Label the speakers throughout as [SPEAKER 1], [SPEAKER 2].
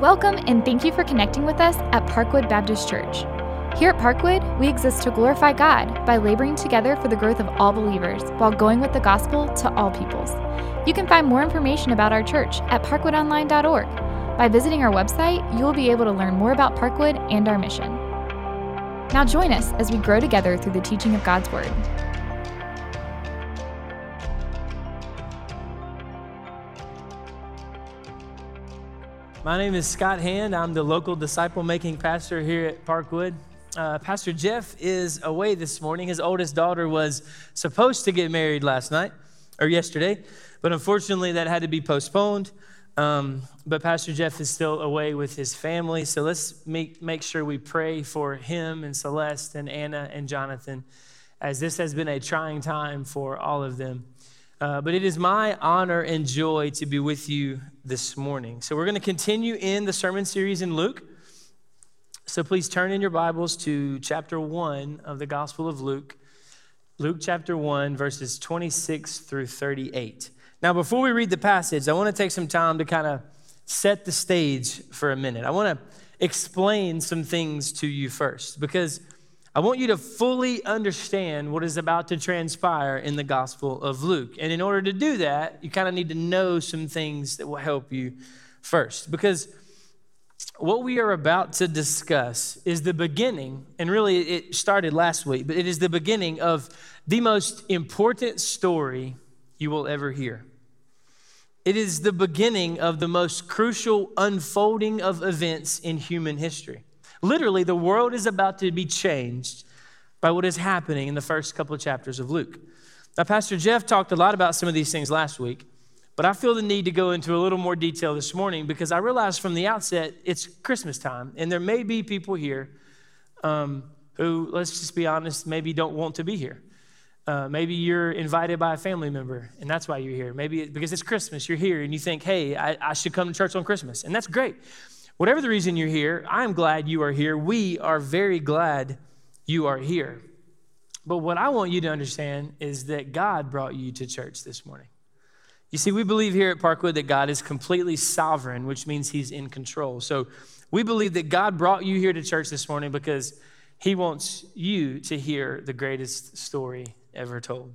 [SPEAKER 1] Welcome and thank you for connecting with us at Parkwood Baptist Church. Here at Parkwood, we exist to glorify God by laboring together for the growth of all believers while going with the gospel to all peoples. You can find more information about our church at parkwoodonline.org. By visiting our website, you will be able to learn more about Parkwood and our mission. Now join us as we grow together through the teaching of God's Word.
[SPEAKER 2] My name is Scott Hand. I'm the local disciple making pastor here at Parkwood. Uh, pastor Jeff is away this morning. His oldest daughter was supposed to get married last night or yesterday, but unfortunately that had to be postponed. Um, but Pastor Jeff is still away with his family, so let's make, make sure we pray for him and Celeste and Anna and Jonathan, as this has been a trying time for all of them. Uh, but it is my honor and joy to be with you this morning. So, we're going to continue in the sermon series in Luke. So, please turn in your Bibles to chapter 1 of the Gospel of Luke. Luke chapter 1, verses 26 through 38. Now, before we read the passage, I want to take some time to kind of set the stage for a minute. I want to explain some things to you first because I want you to fully understand what is about to transpire in the Gospel of Luke. And in order to do that, you kind of need to know some things that will help you first. Because what we are about to discuss is the beginning, and really it started last week, but it is the beginning of the most important story you will ever hear. It is the beginning of the most crucial unfolding of events in human history. Literally, the world is about to be changed by what is happening in the first couple of chapters of Luke. Now, Pastor Jeff talked a lot about some of these things last week, but I feel the need to go into a little more detail this morning because I realized from the outset it's Christmas time, and there may be people here um, who, let's just be honest, maybe don't want to be here. Uh, maybe you're invited by a family member, and that's why you're here. Maybe because it's Christmas, you're here, and you think, hey, I, I should come to church on Christmas, and that's great. Whatever the reason you're here, I'm glad you are here. We are very glad you are here. But what I want you to understand is that God brought you to church this morning. You see, we believe here at Parkwood that God is completely sovereign, which means He's in control. So we believe that God brought you here to church this morning because He wants you to hear the greatest story ever told.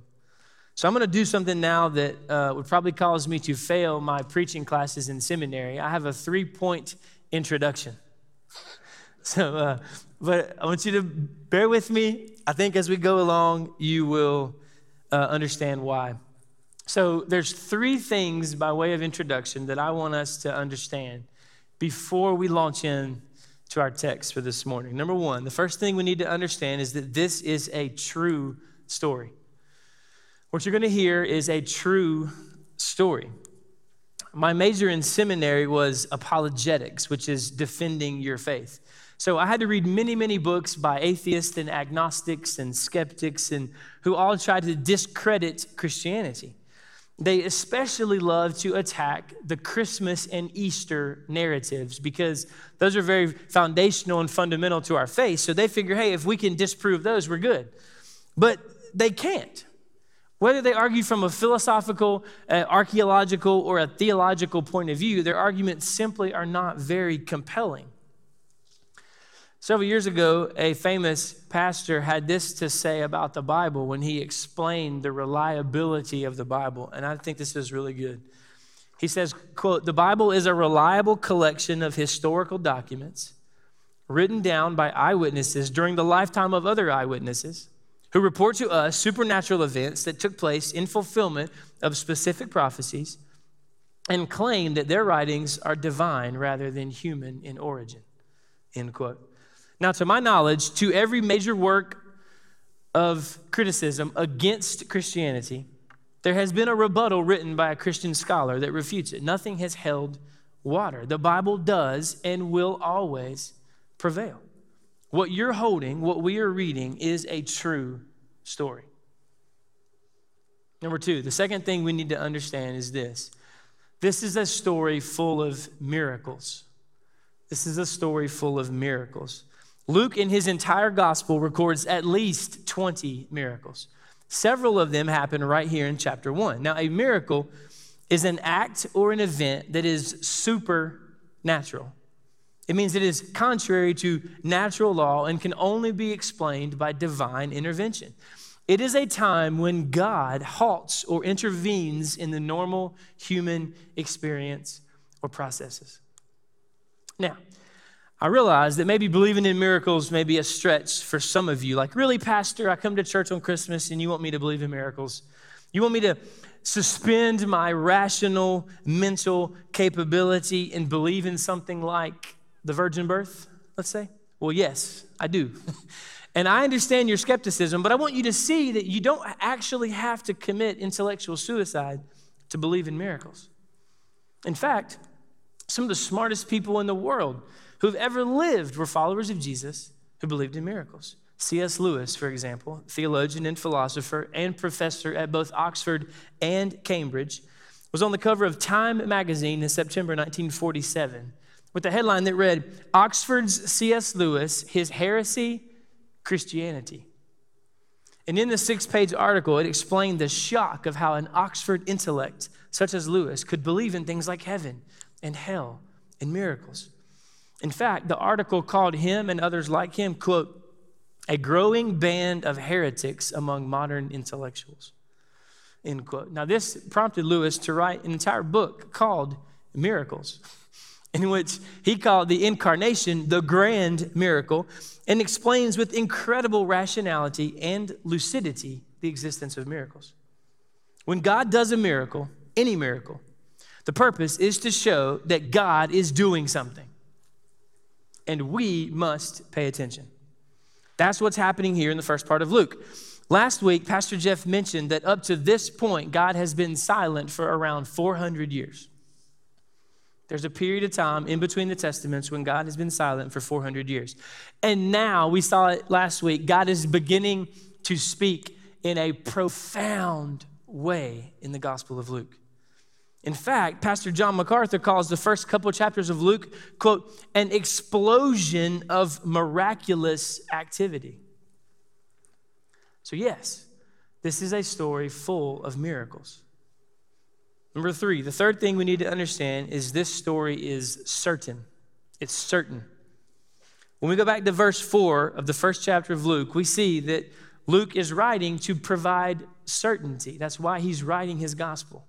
[SPEAKER 2] So I'm going to do something now that uh, would probably cause me to fail my preaching classes in seminary. I have a three point introduction. So, uh, but I want you to bear with me. I think as we go along, you will uh, understand why. So, there's three things by way of introduction that I want us to understand before we launch in to our text for this morning. Number one, the first thing we need to understand is that this is a true story. What you're going to hear is a true story. My major in seminary was apologetics, which is defending your faith. So I had to read many, many books by atheists and agnostics and skeptics and who all tried to discredit Christianity. They especially love to attack the Christmas and Easter narratives because those are very foundational and fundamental to our faith. So they figure, hey, if we can disprove those, we're good. But they can't. Whether they argue from a philosophical, uh, archaeological, or a theological point of view, their arguments simply are not very compelling. Several years ago, a famous pastor had this to say about the Bible when he explained the reliability of the Bible, and I think this is really good. He says, quote, "The Bible is a reliable collection of historical documents written down by eyewitnesses during the lifetime of other eyewitnesses who report to us supernatural events that took place in fulfillment of specific prophecies and claim that their writings are divine rather than human in origin." End quote. Now, to my knowledge, to every major work of criticism against Christianity, there has been a rebuttal written by a Christian scholar that refutes it. Nothing has held water. The Bible does and will always prevail. What you're holding, what we are reading, is a true story. Number two, the second thing we need to understand is this this is a story full of miracles. This is a story full of miracles. Luke, in his entire gospel, records at least 20 miracles. Several of them happen right here in chapter 1. Now, a miracle is an act or an event that is supernatural. It means it is contrary to natural law and can only be explained by divine intervention. It is a time when God halts or intervenes in the normal human experience or processes. Now, I realize that maybe believing in miracles may be a stretch for some of you. Like, really, Pastor, I come to church on Christmas and you want me to believe in miracles. You want me to suspend my rational mental capability and believe in something like the virgin birth, let's say? Well, yes, I do. and I understand your skepticism, but I want you to see that you don't actually have to commit intellectual suicide to believe in miracles. In fact, some of the smartest people in the world who've ever lived were followers of Jesus who believed in miracles. C.S. Lewis, for example, theologian and philosopher and professor at both Oxford and Cambridge, was on the cover of Time magazine in September 1947 with the headline that read Oxford's C.S. Lewis, His Heresy, Christianity. And in the six page article, it explained the shock of how an Oxford intellect, such as Lewis, could believe in things like heaven and hell and miracles. In fact, the article called him and others like him, quote, a growing band of heretics among modern intellectuals, end quote. Now, this prompted Lewis to write an entire book called Miracles, in which he called the incarnation the grand miracle and explains with incredible rationality and lucidity the existence of miracles. When God does a miracle, any miracle, the purpose is to show that God is doing something and we must pay attention. That's what's happening here in the first part of Luke. Last week, Pastor Jeff mentioned that up to this point, God has been silent for around 400 years. There's a period of time in between the testaments when God has been silent for 400 years. And now, we saw it last week, God is beginning to speak in a profound way in the Gospel of Luke. In fact, Pastor John MacArthur calls the first couple chapters of Luke, quote, an explosion of miraculous activity. So, yes, this is a story full of miracles. Number three, the third thing we need to understand is this story is certain. It's certain. When we go back to verse four of the first chapter of Luke, we see that Luke is writing to provide certainty. That's why he's writing his gospel.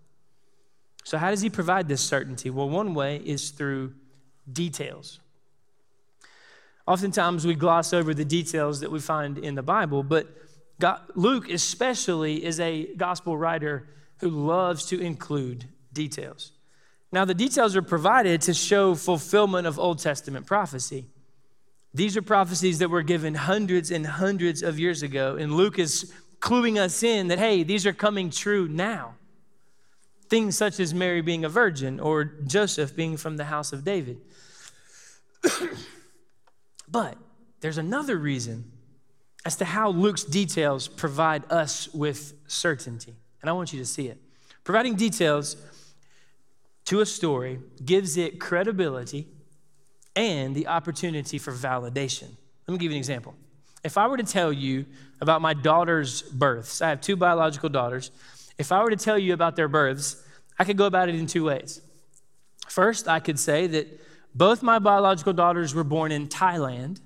[SPEAKER 2] So, how does he provide this certainty? Well, one way is through details. Oftentimes, we gloss over the details that we find in the Bible, but God, Luke, especially, is a gospel writer who loves to include details. Now, the details are provided to show fulfillment of Old Testament prophecy. These are prophecies that were given hundreds and hundreds of years ago, and Luke is cluing us in that, hey, these are coming true now. Things such as Mary being a virgin or Joseph being from the house of David. but there's another reason as to how Luke's details provide us with certainty. And I want you to see it. Providing details to a story gives it credibility and the opportunity for validation. Let me give you an example. If I were to tell you about my daughter's births, I have two biological daughters. If I were to tell you about their births, I could go about it in two ways. First, I could say that both my biological daughters were born in Thailand,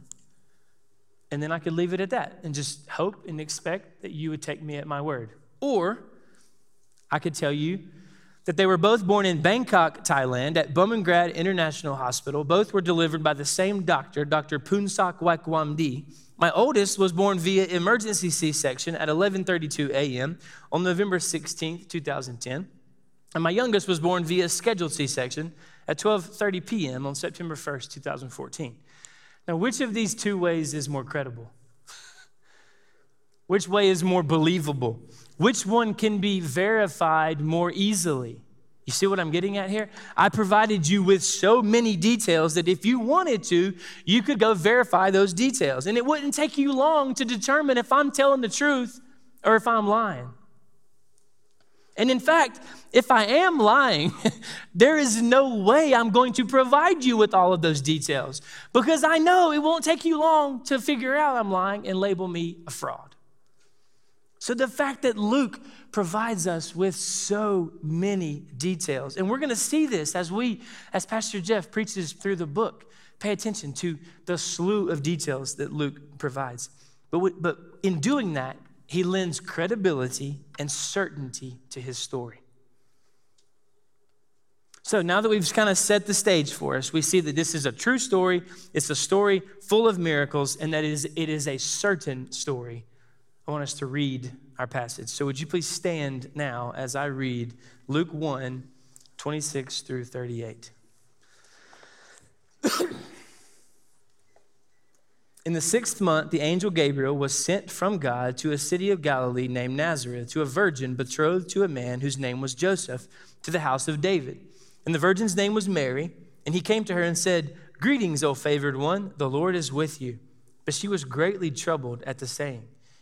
[SPEAKER 2] and then I could leave it at that and just hope and expect that you would take me at my word. Or I could tell you that they were both born in Bangkok, Thailand, at Bumrungrad International Hospital. Both were delivered by the same doctor, Dr. Poonsak Wakwamdi. My oldest was born via emergency C-section at 11:32 a.m. on November 16, 2010. And my youngest was born via scheduled C-section at 12:30 p.m. on September 1st, 2014. Now, which of these two ways is more credible? which way is more believable? Which one can be verified more easily? You see what I'm getting at here? I provided you with so many details that if you wanted to, you could go verify those details. And it wouldn't take you long to determine if I'm telling the truth or if I'm lying. And in fact, if I am lying, there is no way I'm going to provide you with all of those details because I know it won't take you long to figure out I'm lying and label me a fraud. So, the fact that Luke provides us with so many details, and we're going to see this as we, as Pastor Jeff preaches through the book, pay attention to the slew of details that Luke provides. But, but in doing that, he lends credibility and certainty to his story. So now that we've kind of set the stage for us, we see that this is a true story. It's a story full of miracles, and that is, it is a certain story. I want us to read our passage. So would you please stand now as I read Luke 1 26 through 38. In the sixth month, the angel Gabriel was sent from God to a city of Galilee named Nazareth to a virgin betrothed to a man whose name was Joseph, to the house of David and the virgin's name was Mary. And he came to her and said, Greetings, O favored one, the Lord is with you. But she was greatly troubled at the saying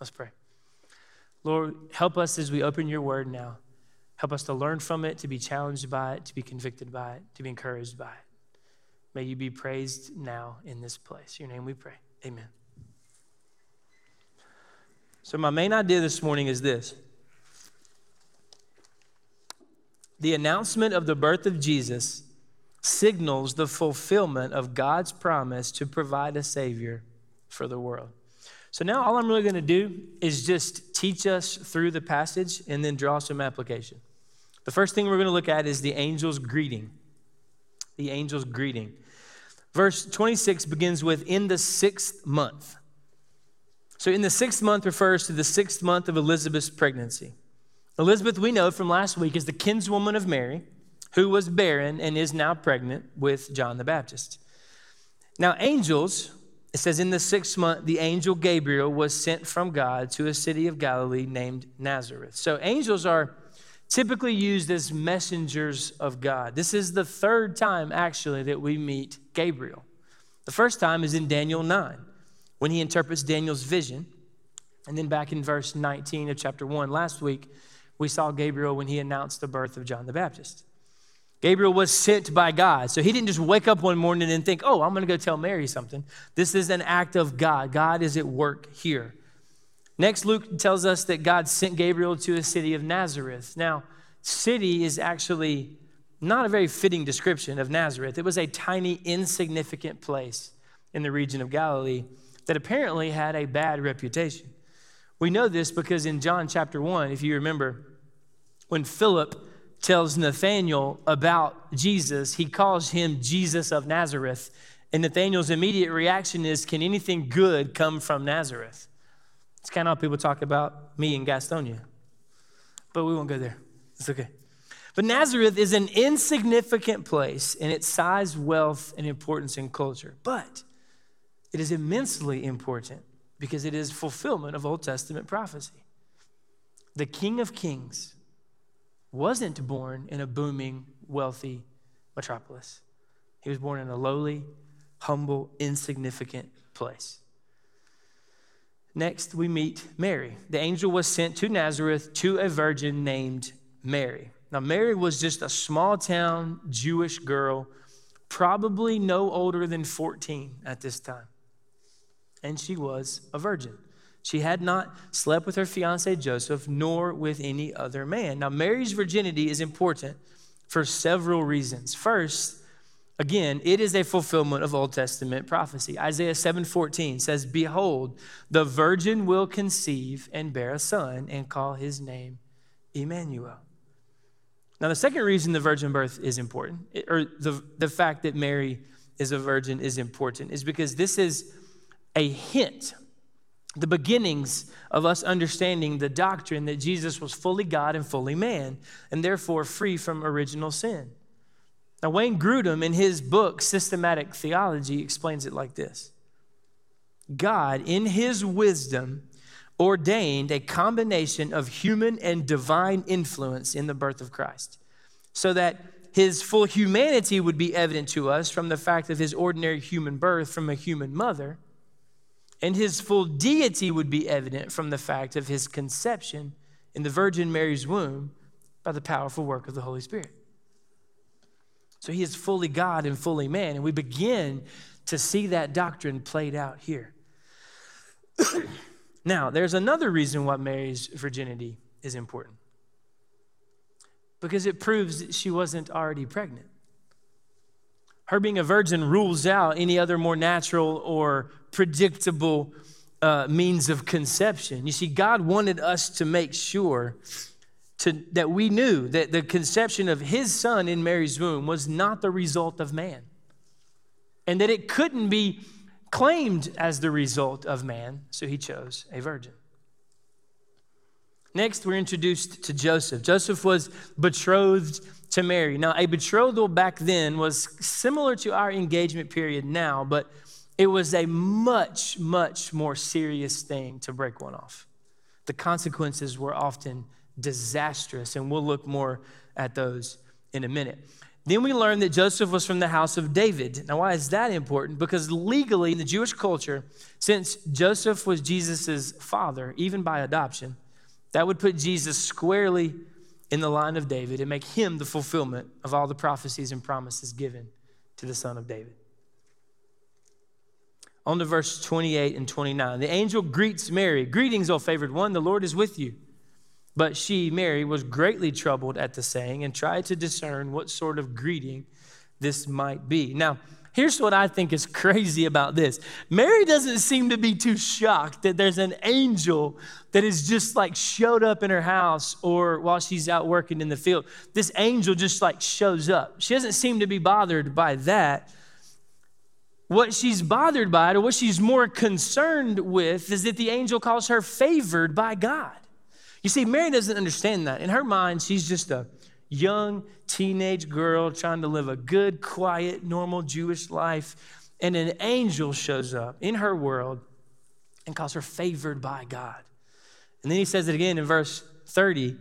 [SPEAKER 2] Let's pray. Lord, help us as we open your word now. Help us to learn from it, to be challenged by it, to be convicted by it, to be encouraged by it. May you be praised now in this place. Your name we pray. Amen. So, my main idea this morning is this the announcement of the birth of Jesus signals the fulfillment of God's promise to provide a Savior for the world. So now all I'm really going to do is just teach us through the passage and then draw some application. The first thing we're going to look at is the angel's greeting. The angel's greeting. Verse 26 begins with, in the sixth month. So, in the sixth month refers to the sixth month of Elizabeth's pregnancy. Elizabeth, we know from last week, is the kinswoman of Mary, who was barren and is now pregnant with John the Baptist. Now, angels, it says in the sixth month, the angel Gabriel was sent from God to a city of Galilee named Nazareth. So, angels are typically used as messengers of God. This is the third time, actually, that we meet Gabriel. The first time is in Daniel 9, when he interprets Daniel's vision. And then back in verse 19 of chapter 1 last week, we saw Gabriel when he announced the birth of John the Baptist. Gabriel was sent by God. So he didn't just wake up one morning and think, oh, I'm going to go tell Mary something. This is an act of God. God is at work here. Next, Luke tells us that God sent Gabriel to a city of Nazareth. Now, city is actually not a very fitting description of Nazareth. It was a tiny, insignificant place in the region of Galilee that apparently had a bad reputation. We know this because in John chapter 1, if you remember, when Philip tells Nathanael about Jesus, he calls him Jesus of Nazareth. And Nathanael's immediate reaction is, Can anything good come from Nazareth? It's kind of how people talk about me in Gastonia. But we won't go there. It's okay. But Nazareth is an insignificant place in its size, wealth, and importance in culture. But it is immensely important because it is fulfillment of Old Testament prophecy. The King of Kings wasn't born in a booming, wealthy metropolis. He was born in a lowly, humble, insignificant place. Next, we meet Mary. The angel was sent to Nazareth to a virgin named Mary. Now, Mary was just a small town Jewish girl, probably no older than 14 at this time and she was a virgin. She had not slept with her fiance Joseph, nor with any other man. Now, Mary's virginity is important for several reasons. First, again, it is a fulfillment of Old Testament prophecy. Isaiah 7:14 says, "Behold, the virgin will conceive and bear a son and call his name Emmanuel. Now, the second reason the virgin birth is important, or the, the fact that Mary is a virgin is important, is because this is a hint, the beginnings of us understanding the doctrine that Jesus was fully God and fully man, and therefore free from original sin. Now, Wayne Grudem, in his book, Systematic Theology, explains it like this God, in his wisdom, ordained a combination of human and divine influence in the birth of Christ, so that his full humanity would be evident to us from the fact of his ordinary human birth from a human mother, and his full deity would be evident from the fact of his conception in the Virgin Mary's womb by the powerful work of the Holy Spirit. So he is fully God and fully man, and we begin to see that doctrine played out here. Now, there's another reason why Mary's virginity is important because it proves that she wasn't already pregnant. Her being a virgin rules out any other more natural or predictable uh, means of conception. You see, God wanted us to make sure to, that we knew that the conception of his son in Mary's womb was not the result of man, and that it couldn't be claimed as the result of man, so he chose a virgin. Next, we're introduced to Joseph. Joseph was betrothed to Mary. Now, a betrothal back then was similar to our engagement period now, but it was a much, much more serious thing to break one off. The consequences were often disastrous, and we'll look more at those in a minute. Then we learn that Joseph was from the house of David. Now, why is that important? Because legally, in the Jewish culture, since Joseph was Jesus' father, even by adoption, that would put Jesus squarely in the line of David and make him the fulfillment of all the prophecies and promises given to the son of David. On to verse 28 and 29. The angel greets Mary Greetings, O favored one, the Lord is with you. But she, Mary, was greatly troubled at the saying and tried to discern what sort of greeting this might be. Now, here's what I think is crazy about this Mary doesn't seem to be too shocked that there's an angel that has just like showed up in her house or while she's out working in the field. This angel just like shows up. She doesn't seem to be bothered by that. What she's bothered by, or what she's more concerned with, is that the angel calls her favored by God. You see, Mary doesn't understand that. In her mind, she's just a young teenage girl trying to live a good, quiet, normal Jewish life. And an angel shows up in her world and calls her favored by God. And then he says it again in verse 30.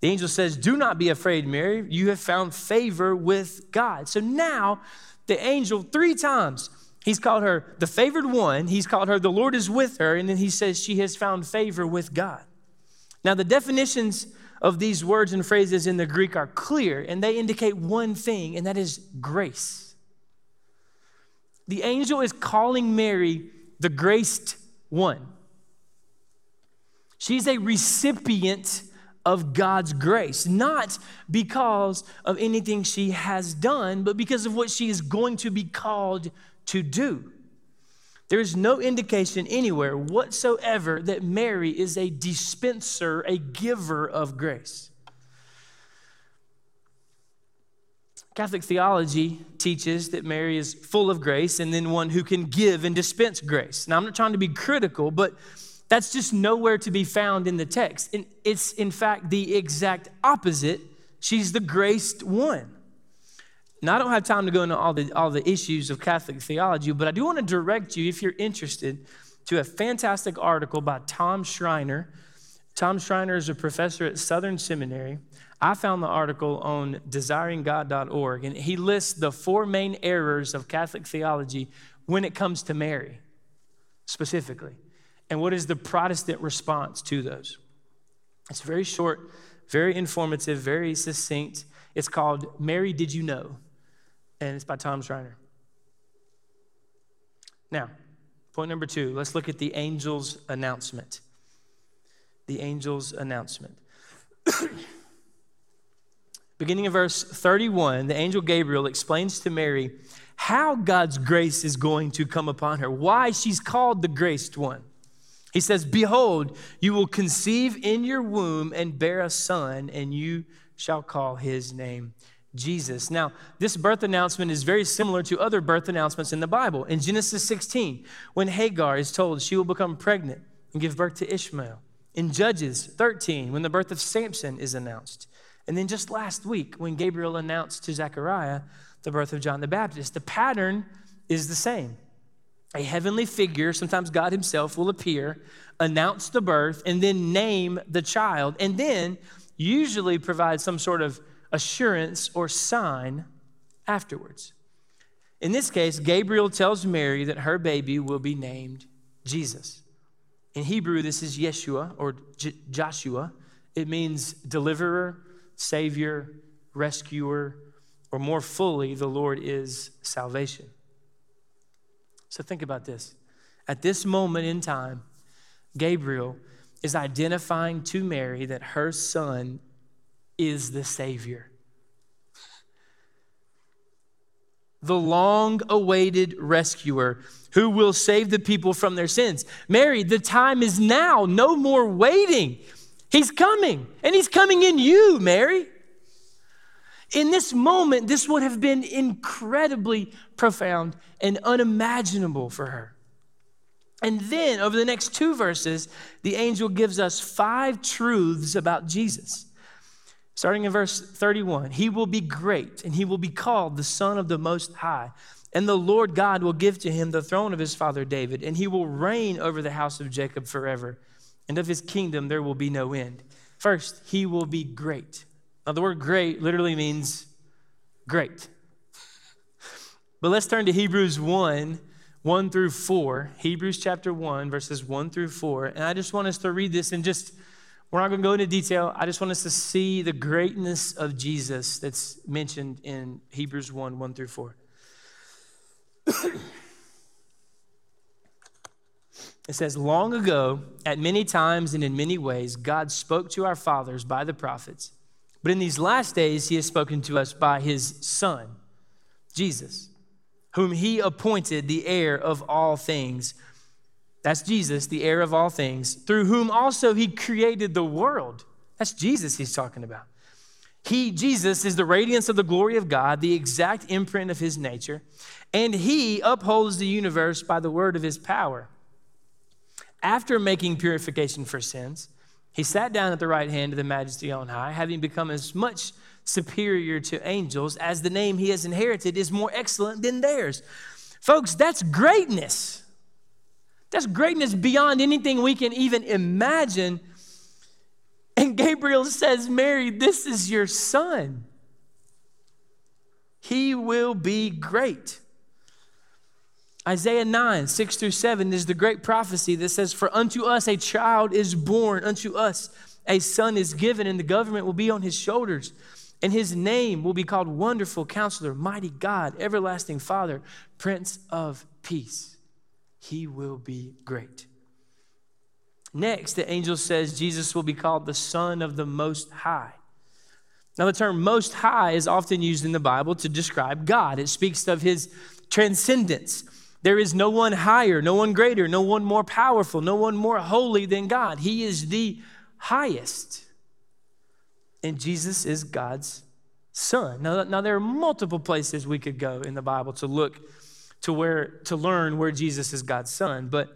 [SPEAKER 2] The angel says, Do not be afraid, Mary. You have found favor with God. So now, the angel, three times, he's called her the favored one. He's called her the Lord is with her. And then he says she has found favor with God. Now, the definitions of these words and phrases in the Greek are clear, and they indicate one thing, and that is grace. The angel is calling Mary the graced one. She's a recipient of God's grace, not because of anything she has done, but because of what she is going to be called to do. There is no indication anywhere whatsoever that Mary is a dispenser, a giver of grace. Catholic theology teaches that Mary is full of grace and then one who can give and dispense grace. Now, I'm not trying to be critical, but that's just nowhere to be found in the text. And It's, in fact, the exact opposite. She's the graced one. Now, I don't have time to go into all the, all the issues of Catholic theology, but I do want to direct you, if you're interested, to a fantastic article by Tom Schreiner. Tom Schreiner is a professor at Southern Seminary. I found the article on desiringgod.org, and he lists the four main errors of Catholic theology when it comes to Mary, specifically, and what is the Protestant response to those. It's very short, very informative, very succinct. It's called Mary Did You Know? And it's by Tom Schreiner. Now, point number two, let's look at the angel's announcement. The angel's announcement. Beginning in verse 31, the angel Gabriel explains to Mary how God's grace is going to come upon her, why she's called the graced one. He says, Behold, you will conceive in your womb and bear a son, and you shall call his name Jesus. Now, this birth announcement is very similar to other birth announcements in the Bible. In Genesis 16, when Hagar is told she will become pregnant and give birth to Ishmael. In Judges 13, when the birth of Samson is announced. And then just last week, when Gabriel announced to Zechariah the birth of John the Baptist, the pattern is the same. A heavenly figure, sometimes God Himself, will appear, announce the birth, and then name the child, and then usually provide some sort of assurance or sign afterwards. In this case, Gabriel tells Mary that her baby will be named Jesus. In Hebrew, this is Yeshua or J- Joshua. It means deliverer, savior, rescuer, or more fully, the Lord is salvation. So think about this. At this moment in time, Gabriel is identifying to Mary that her son is the Savior. The long awaited rescuer who will save the people from their sins. Mary, the time is now. No more waiting. He's coming, and He's coming in you, Mary. In this moment, this would have been incredibly profound and unimaginable for her. And then, over the next two verses, the angel gives us five truths about Jesus. Starting in verse 31, he will be great and he will be called the Son of the Most High. And the Lord God will give to him the throne of his father David, and he will reign over the house of Jacob forever. And of his kingdom there will be no end. First, he will be great. Now, the word great literally means great. But let's turn to Hebrews 1 1 through 4. Hebrews chapter 1, verses 1 through 4. And I just want us to read this and just, we're not going to go into detail. I just want us to see the greatness of Jesus that's mentioned in Hebrews 1 1 through 4. It says, Long ago, at many times and in many ways, God spoke to our fathers by the prophets. But in these last days, he has spoken to us by his Son, Jesus, whom he appointed the heir of all things. That's Jesus, the heir of all things, through whom also he created the world. That's Jesus he's talking about. He, Jesus, is the radiance of the glory of God, the exact imprint of his nature, and he upholds the universe by the word of his power. After making purification for sins, he sat down at the right hand of the majesty on high, having become as much superior to angels as the name he has inherited is more excellent than theirs. Folks, that's greatness. That's greatness beyond anything we can even imagine. And Gabriel says, Mary, this is your son. He will be great. Isaiah 9, 6 through 7 is the great prophecy that says, For unto us a child is born, unto us a son is given, and the government will be on his shoulders. And his name will be called Wonderful Counselor, Mighty God, Everlasting Father, Prince of Peace. He will be great. Next, the angel says Jesus will be called the Son of the Most High. Now, the term Most High is often used in the Bible to describe God, it speaks of his transcendence there is no one higher, no one greater, no one more powerful, no one more holy than God. He is the highest. And Jesus is God's son. Now, now there are multiple places we could go in the Bible to look to where to learn where Jesus is God's son, but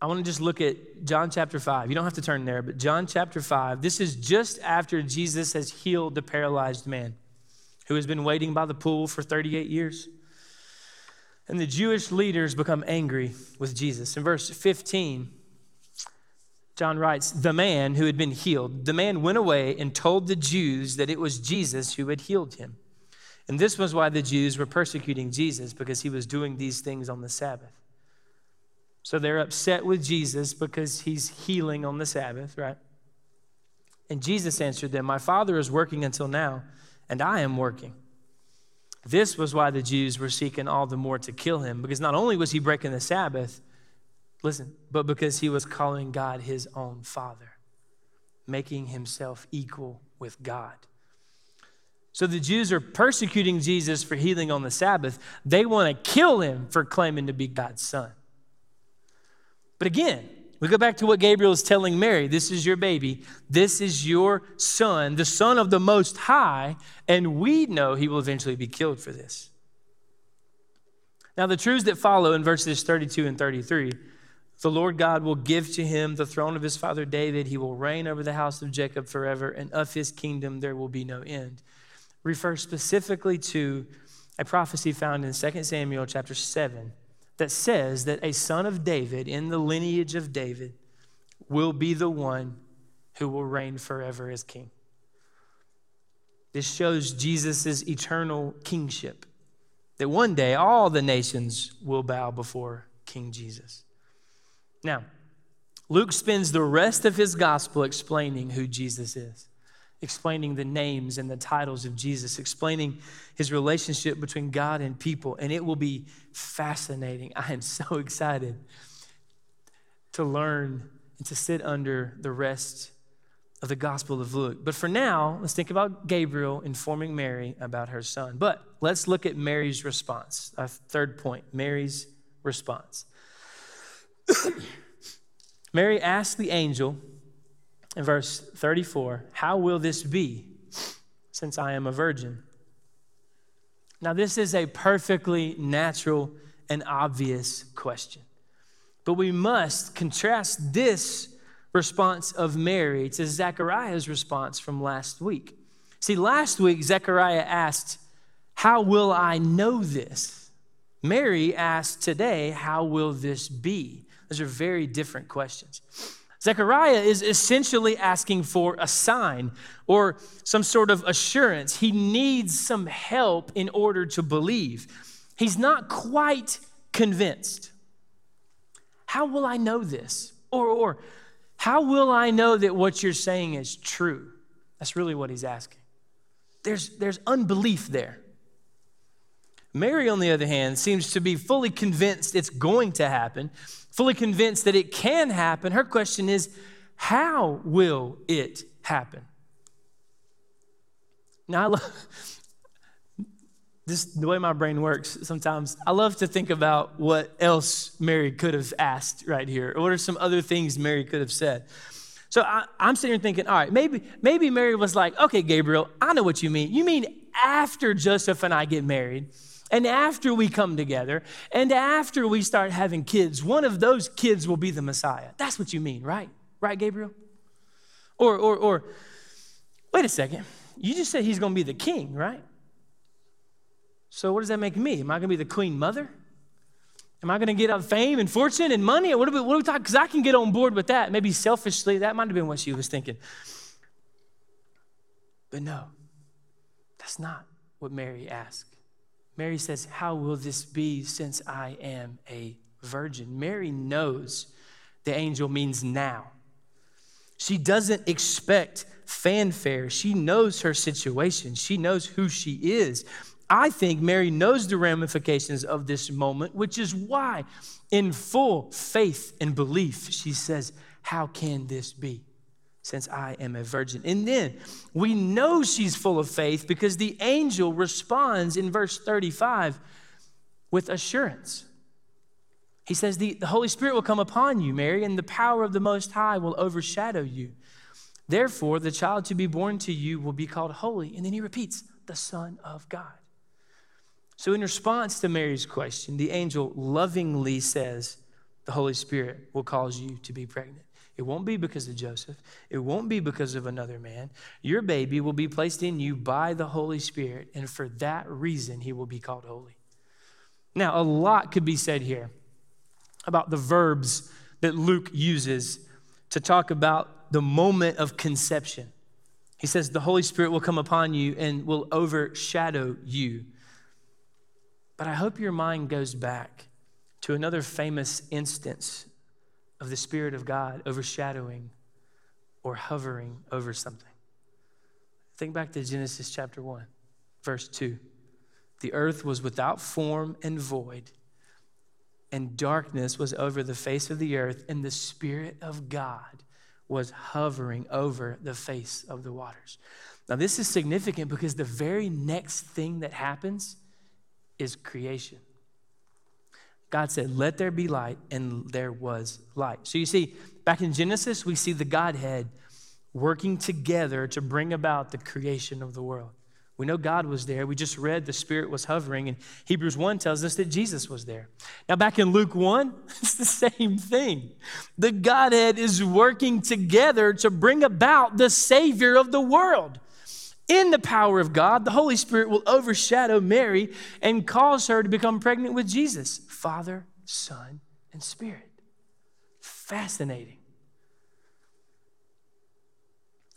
[SPEAKER 2] I want to just look at John chapter 5. You don't have to turn there, but John chapter 5. This is just after Jesus has healed the paralyzed man who has been waiting by the pool for 38 years. And the Jewish leaders become angry with Jesus. In verse 15, John writes, The man who had been healed, the man went away and told the Jews that it was Jesus who had healed him. And this was why the Jews were persecuting Jesus, because he was doing these things on the Sabbath. So they're upset with Jesus because he's healing on the Sabbath, right? And Jesus answered them, My Father is working until now, and I am working. This was why the Jews were seeking all the more to kill him, because not only was he breaking the Sabbath, listen, but because he was calling God his own Father, making himself equal with God. So the Jews are persecuting Jesus for healing on the Sabbath. They want to kill him for claiming to be God's son. But again, we go back to what Gabriel is telling Mary this is your baby, this is your son, the son of the Most High, and we know he will eventually be killed for this. Now, the truths that follow in verses 32 and 33 the Lord God will give to him the throne of his father David. He will reign over the house of Jacob forever, and of his kingdom there will be no end. Refer specifically to a prophecy found in 2 Samuel chapter 7 that says that a son of David in the lineage of David will be the one who will reign forever as king. This shows Jesus' eternal kingship, that one day all the nations will bow before King Jesus. Now, Luke spends the rest of his gospel explaining who Jesus is explaining the names and the titles of Jesus, explaining his relationship between God and people. And it will be fascinating. I am so excited to learn and to sit under the rest of the Gospel of Luke. But for now, let's think about Gabriel informing Mary about her son. But let's look at Mary's response. Our third point Mary's response. Mary asked the angel, in verse 34 How will this be since I am a virgin? Now, this is a perfectly natural and obvious question. But we must contrast this response of Mary to Zechariah's response from last week. See, last week, Zechariah asked, How will I know this? Mary asked today, How will this be? Those are very different questions. Zechariah is essentially asking for a sign or some sort of assurance. He needs some help in order to believe. He's not quite convinced. How will I know this? Or, or how will I know that what you're saying is true? That's really what he's asking. There's, there's unbelief there. Mary, on the other hand, seems to be fully convinced it's going to happen fully convinced that it can happen. Her question is, how will it happen? Now, I love this, the way my brain works sometimes. I love to think about what else Mary could have asked right here. What are some other things Mary could have said? So I, am sitting here thinking, all right, maybe, maybe Mary was like, okay, Gabriel, I know what you mean. You mean after Joseph and I get married, and after we come together, and after we start having kids, one of those kids will be the Messiah. That's what you mean, right? Right, Gabriel? Or, or, or, wait a second. You just said he's going to be the king, right? So what does that make me? Am I going to be the queen mother? Am I going to get up fame and fortune and money? What are we, what are we talking? Because I can get on board with that. Maybe selfishly, that might have been what she was thinking. But no, that's not what Mary asked. Mary says, How will this be since I am a virgin? Mary knows the angel means now. She doesn't expect fanfare. She knows her situation, she knows who she is. I think Mary knows the ramifications of this moment, which is why, in full faith and belief, she says, How can this be? Since I am a virgin. And then we know she's full of faith because the angel responds in verse 35 with assurance. He says, the, the Holy Spirit will come upon you, Mary, and the power of the Most High will overshadow you. Therefore, the child to be born to you will be called holy. And then he repeats, the Son of God. So, in response to Mary's question, the angel lovingly says, The Holy Spirit will cause you to be pregnant. It won't be because of Joseph. It won't be because of another man. Your baby will be placed in you by the Holy Spirit, and for that reason, he will be called holy. Now, a lot could be said here about the verbs that Luke uses to talk about the moment of conception. He says, The Holy Spirit will come upon you and will overshadow you. But I hope your mind goes back to another famous instance of the Spirit of God overshadowing or hovering over something. Think back to Genesis chapter 1, verse 2. The earth was without form and void, and darkness was over the face of the earth, and the Spirit of God was hovering over the face of the waters. Now, this is significant because the very next thing that happens is creation. God said, Let there be light, and there was light. So you see, back in Genesis, we see the Godhead working together to bring about the creation of the world. We know God was there. We just read the Spirit was hovering, and Hebrews 1 tells us that Jesus was there. Now, back in Luke 1, it's the same thing. The Godhead is working together to bring about the Savior of the world. In the power of God, the Holy Spirit will overshadow Mary and cause her to become pregnant with Jesus Father, Son, and Spirit. Fascinating.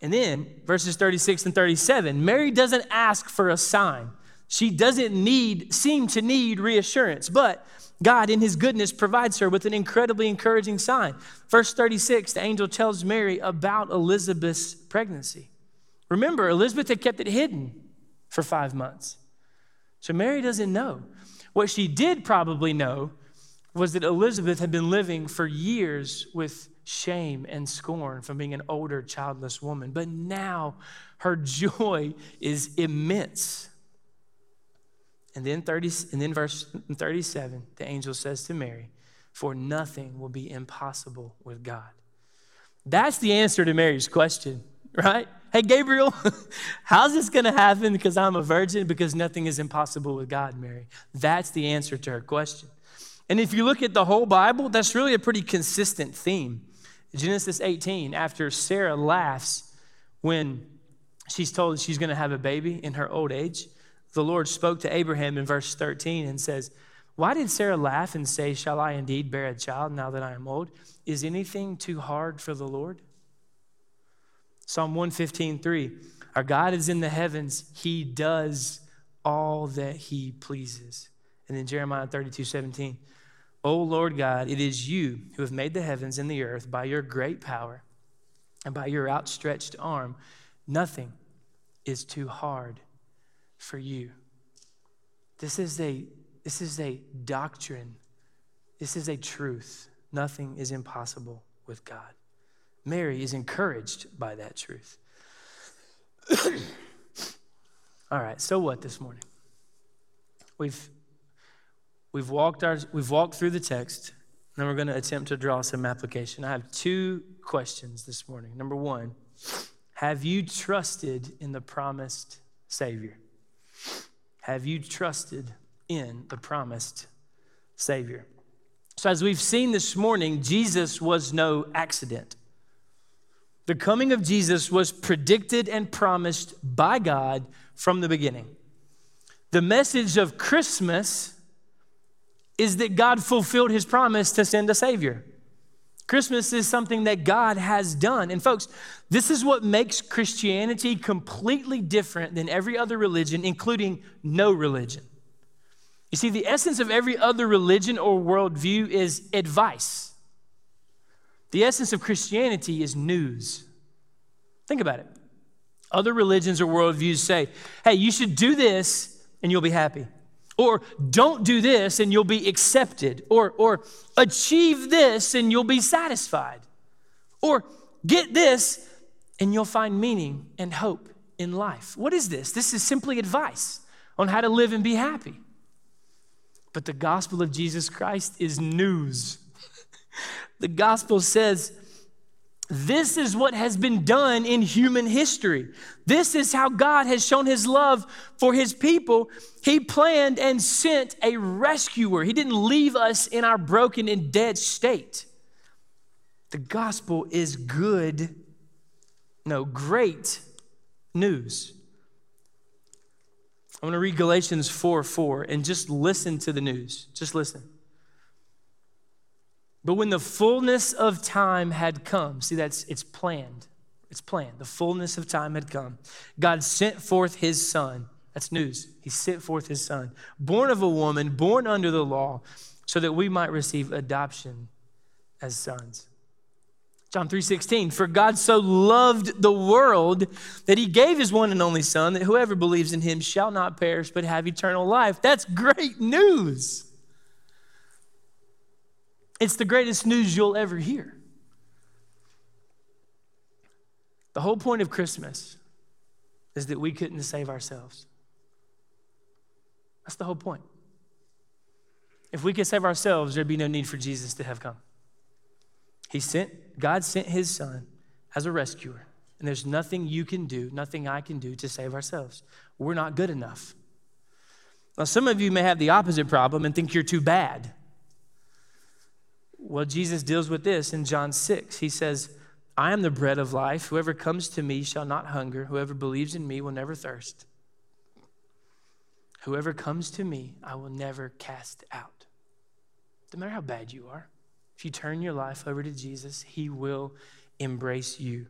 [SPEAKER 2] And then verses 36 and 37, Mary doesn't ask for a sign. She doesn't need, seem to need reassurance, but God, in His goodness, provides her with an incredibly encouraging sign. Verse 36, the angel tells Mary about Elizabeth's pregnancy. Remember, Elizabeth had kept it hidden for five months. So Mary doesn't know. What she did probably know was that Elizabeth had been living for years with shame and scorn from being an older, childless woman. But now her joy is immense. And then 30, and then verse 37, the angel says to Mary, For nothing will be impossible with God. That's the answer to Mary's question, right? Hey, Gabriel, how's this going to happen? Because I'm a virgin, because nothing is impossible with God, Mary. That's the answer to her question. And if you look at the whole Bible, that's really a pretty consistent theme. Genesis 18, after Sarah laughs when she's told she's going to have a baby in her old age, the Lord spoke to Abraham in verse 13 and says, Why did Sarah laugh and say, Shall I indeed bear a child now that I am old? Is anything too hard for the Lord? Psalm 115, 3. Our God is in the heavens, He does all that He pleases. And then Jeremiah 32, 17. O Lord God, it is you who have made the heavens and the earth by your great power and by your outstretched arm. Nothing is too hard for you. This is a, this is a doctrine, this is a truth. Nothing is impossible with God. Mary is encouraged by that truth. All right, so what this morning? We've We've walked, our, we've walked through the text, and we're going to attempt to draw some application. I have two questions this morning. Number one, have you trusted in the promised Savior? Have you trusted in the promised Savior? So, as we've seen this morning, Jesus was no accident. The coming of Jesus was predicted and promised by God from the beginning. The message of Christmas is that God fulfilled his promise to send a Savior. Christmas is something that God has done. And folks, this is what makes Christianity completely different than every other religion, including no religion. You see, the essence of every other religion or worldview is advice. The essence of Christianity is news. Think about it. Other religions or worldviews say, hey, you should do this and you'll be happy. Or don't do this and you'll be accepted. Or, or achieve this and you'll be satisfied. Or get this and you'll find meaning and hope in life. What is this? This is simply advice on how to live and be happy. But the gospel of Jesus Christ is news. The gospel says, this is what has been done in human history. This is how God has shown his love for his people. He planned and sent a rescuer. He didn't leave us in our broken and dead state. The gospel is good, no, great news. I'm going to read Galatians 4 4 and just listen to the news. Just listen. But when the fullness of time had come, see, that's it's planned. It's planned. The fullness of time had come. God sent forth his son. That's news. He sent forth his son, born of a woman, born under the law, so that we might receive adoption as sons. John 3:16 For God so loved the world that he gave his one and only son that whoever believes in him shall not perish but have eternal life. That's great news. It's the greatest news you'll ever hear. The whole point of Christmas is that we couldn't save ourselves. That's the whole point. If we could save ourselves, there'd be no need for Jesus to have come. He sent, God sent his son as a rescuer. And there's nothing you can do, nothing I can do to save ourselves. We're not good enough. Now, some of you may have the opposite problem and think you're too bad. Well, Jesus deals with this in John 6. He says, I am the bread of life. Whoever comes to me shall not hunger. Whoever believes in me will never thirst. Whoever comes to me, I will never cast out. No matter how bad you are, if you turn your life over to Jesus, he will embrace you.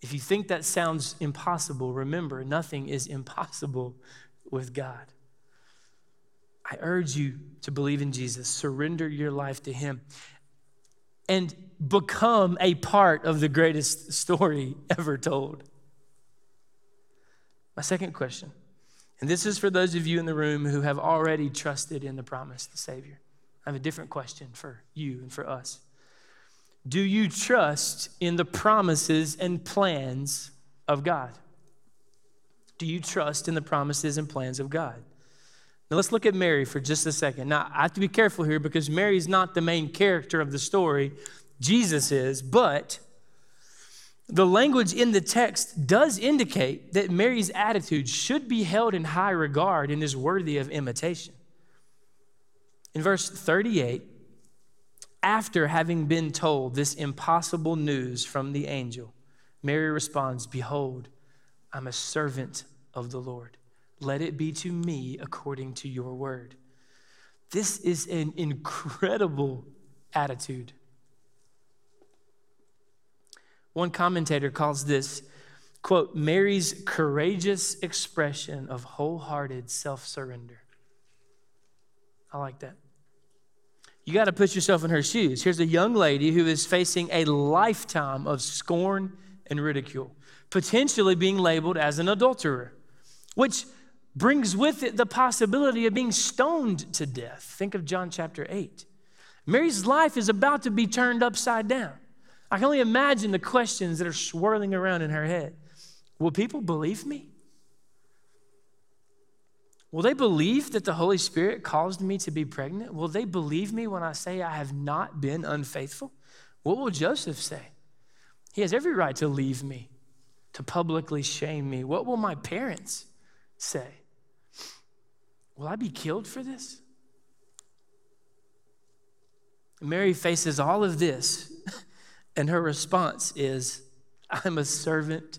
[SPEAKER 2] If you think that sounds impossible, remember, nothing is impossible with God. I urge you to believe in Jesus, surrender your life to Him, and become a part of the greatest story ever told. My second question, and this is for those of you in the room who have already trusted in the promise, the Savior. I have a different question for you and for us. Do you trust in the promises and plans of God? Do you trust in the promises and plans of God? Now let's look at Mary for just a second. Now, I have to be careful here because Mary's not the main character of the story, Jesus is, but the language in the text does indicate that Mary's attitude should be held in high regard and is worthy of imitation. In verse 38, after having been told this impossible news from the angel, Mary responds, Behold, I'm a servant of the Lord. Let it be to me according to your word. This is an incredible attitude. One commentator calls this, quote, Mary's courageous expression of wholehearted self surrender. I like that. You got to put yourself in her shoes. Here's a young lady who is facing a lifetime of scorn and ridicule, potentially being labeled as an adulterer, which brings with it the possibility of being stoned to death. Think of John chapter 8. Mary's life is about to be turned upside down. I can only imagine the questions that are swirling around in her head. Will people believe me? Will they believe that the Holy Spirit caused me to be pregnant? Will they believe me when I say I have not been unfaithful? What will Joseph say? He has every right to leave me, to publicly shame me. What will my parents say? Will I be killed for this? Mary faces all of this, and her response is, I'm a servant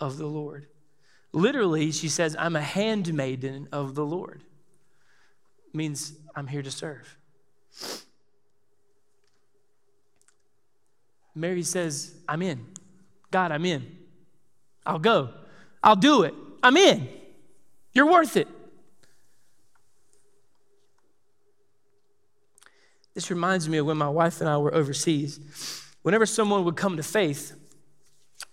[SPEAKER 2] of the Lord. Literally, she says, I'm a handmaiden of the Lord. It means I'm here to serve. Mary says, I'm in. God, I'm in. I'll go. I'll do it. I'm in. You're worth it. This reminds me of when my wife and I were overseas. Whenever someone would come to faith,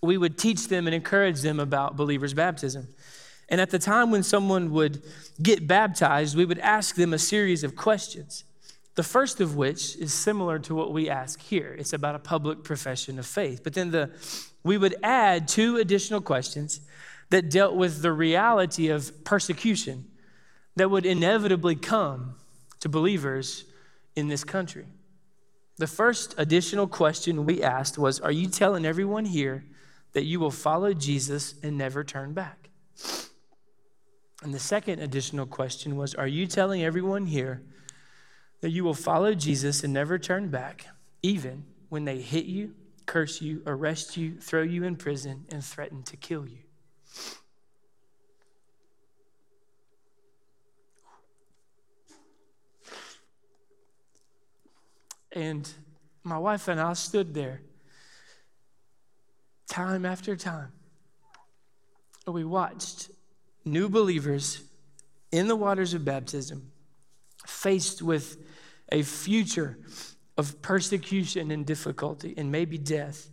[SPEAKER 2] we would teach them and encourage them about believers' baptism. And at the time when someone would get baptized, we would ask them a series of questions. The first of which is similar to what we ask here. It's about a public profession of faith. But then the, we would add two additional questions that dealt with the reality of persecution that would inevitably come to believers in this country. The first additional question we asked was Are you telling everyone here that you will follow Jesus and never turn back? And the second additional question was Are you telling everyone here that you will follow Jesus and never turn back, even when they hit you, curse you, arrest you, throw you in prison, and threaten to kill you? And my wife and I stood there time after time. We watched new believers in the waters of baptism faced with a future of persecution and difficulty and maybe death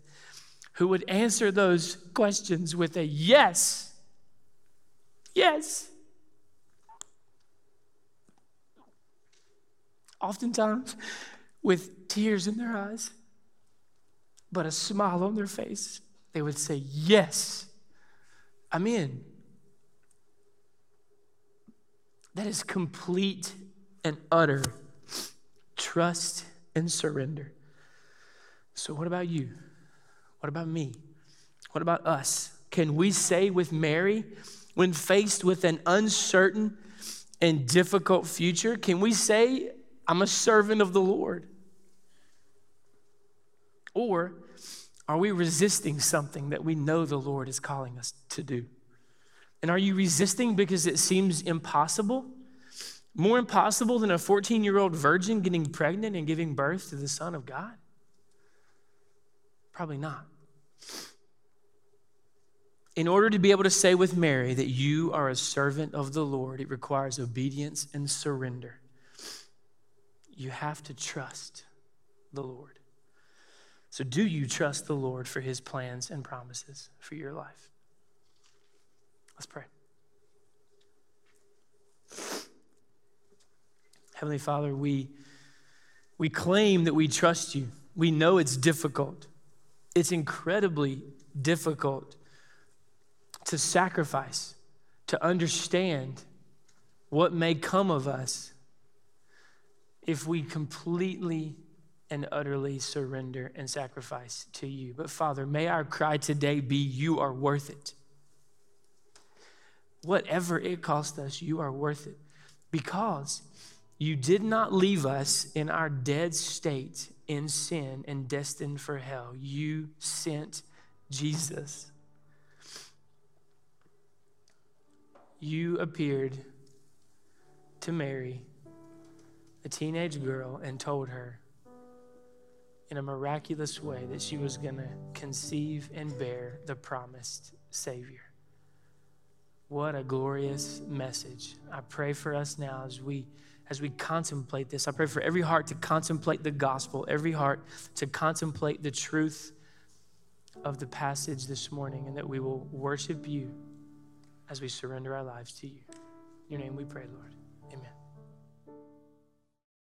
[SPEAKER 2] who would answer those questions with a yes. Yes. Oftentimes, with tears in their eyes, but a smile on their face. They would say, Yes, I'm in. That is complete and utter trust and surrender. So, what about you? What about me? What about us? Can we say with Mary, when faced with an uncertain and difficult future, can we say, I'm a servant of the Lord? Or are we resisting something that we know the Lord is calling us to do? And are you resisting because it seems impossible? More impossible than a 14 year old virgin getting pregnant and giving birth to the Son of God? Probably not. In order to be able to say with Mary that you are a servant of the Lord, it requires obedience and surrender. You have to trust the Lord. So, do you trust the Lord for his plans and promises for your life? Let's pray. Heavenly Father, we, we claim that we trust you. We know it's difficult. It's incredibly difficult to sacrifice, to understand what may come of us if we completely and utterly surrender and sacrifice to you. But Father, may our cry today be, You are worth it. Whatever it cost us, you are worth it because you did not leave us in our dead state in sin and destined for hell. You sent Jesus. You appeared to Mary, a teenage girl, and told her in a miraculous way that she was going to conceive and bear the promised Savior. What a glorious message. I pray for us now as we as we contemplate this. I pray for every heart to contemplate the gospel, every heart to contemplate the truth of the passage this morning, and that we will worship you as we surrender our lives to you. In your name we pray, Lord.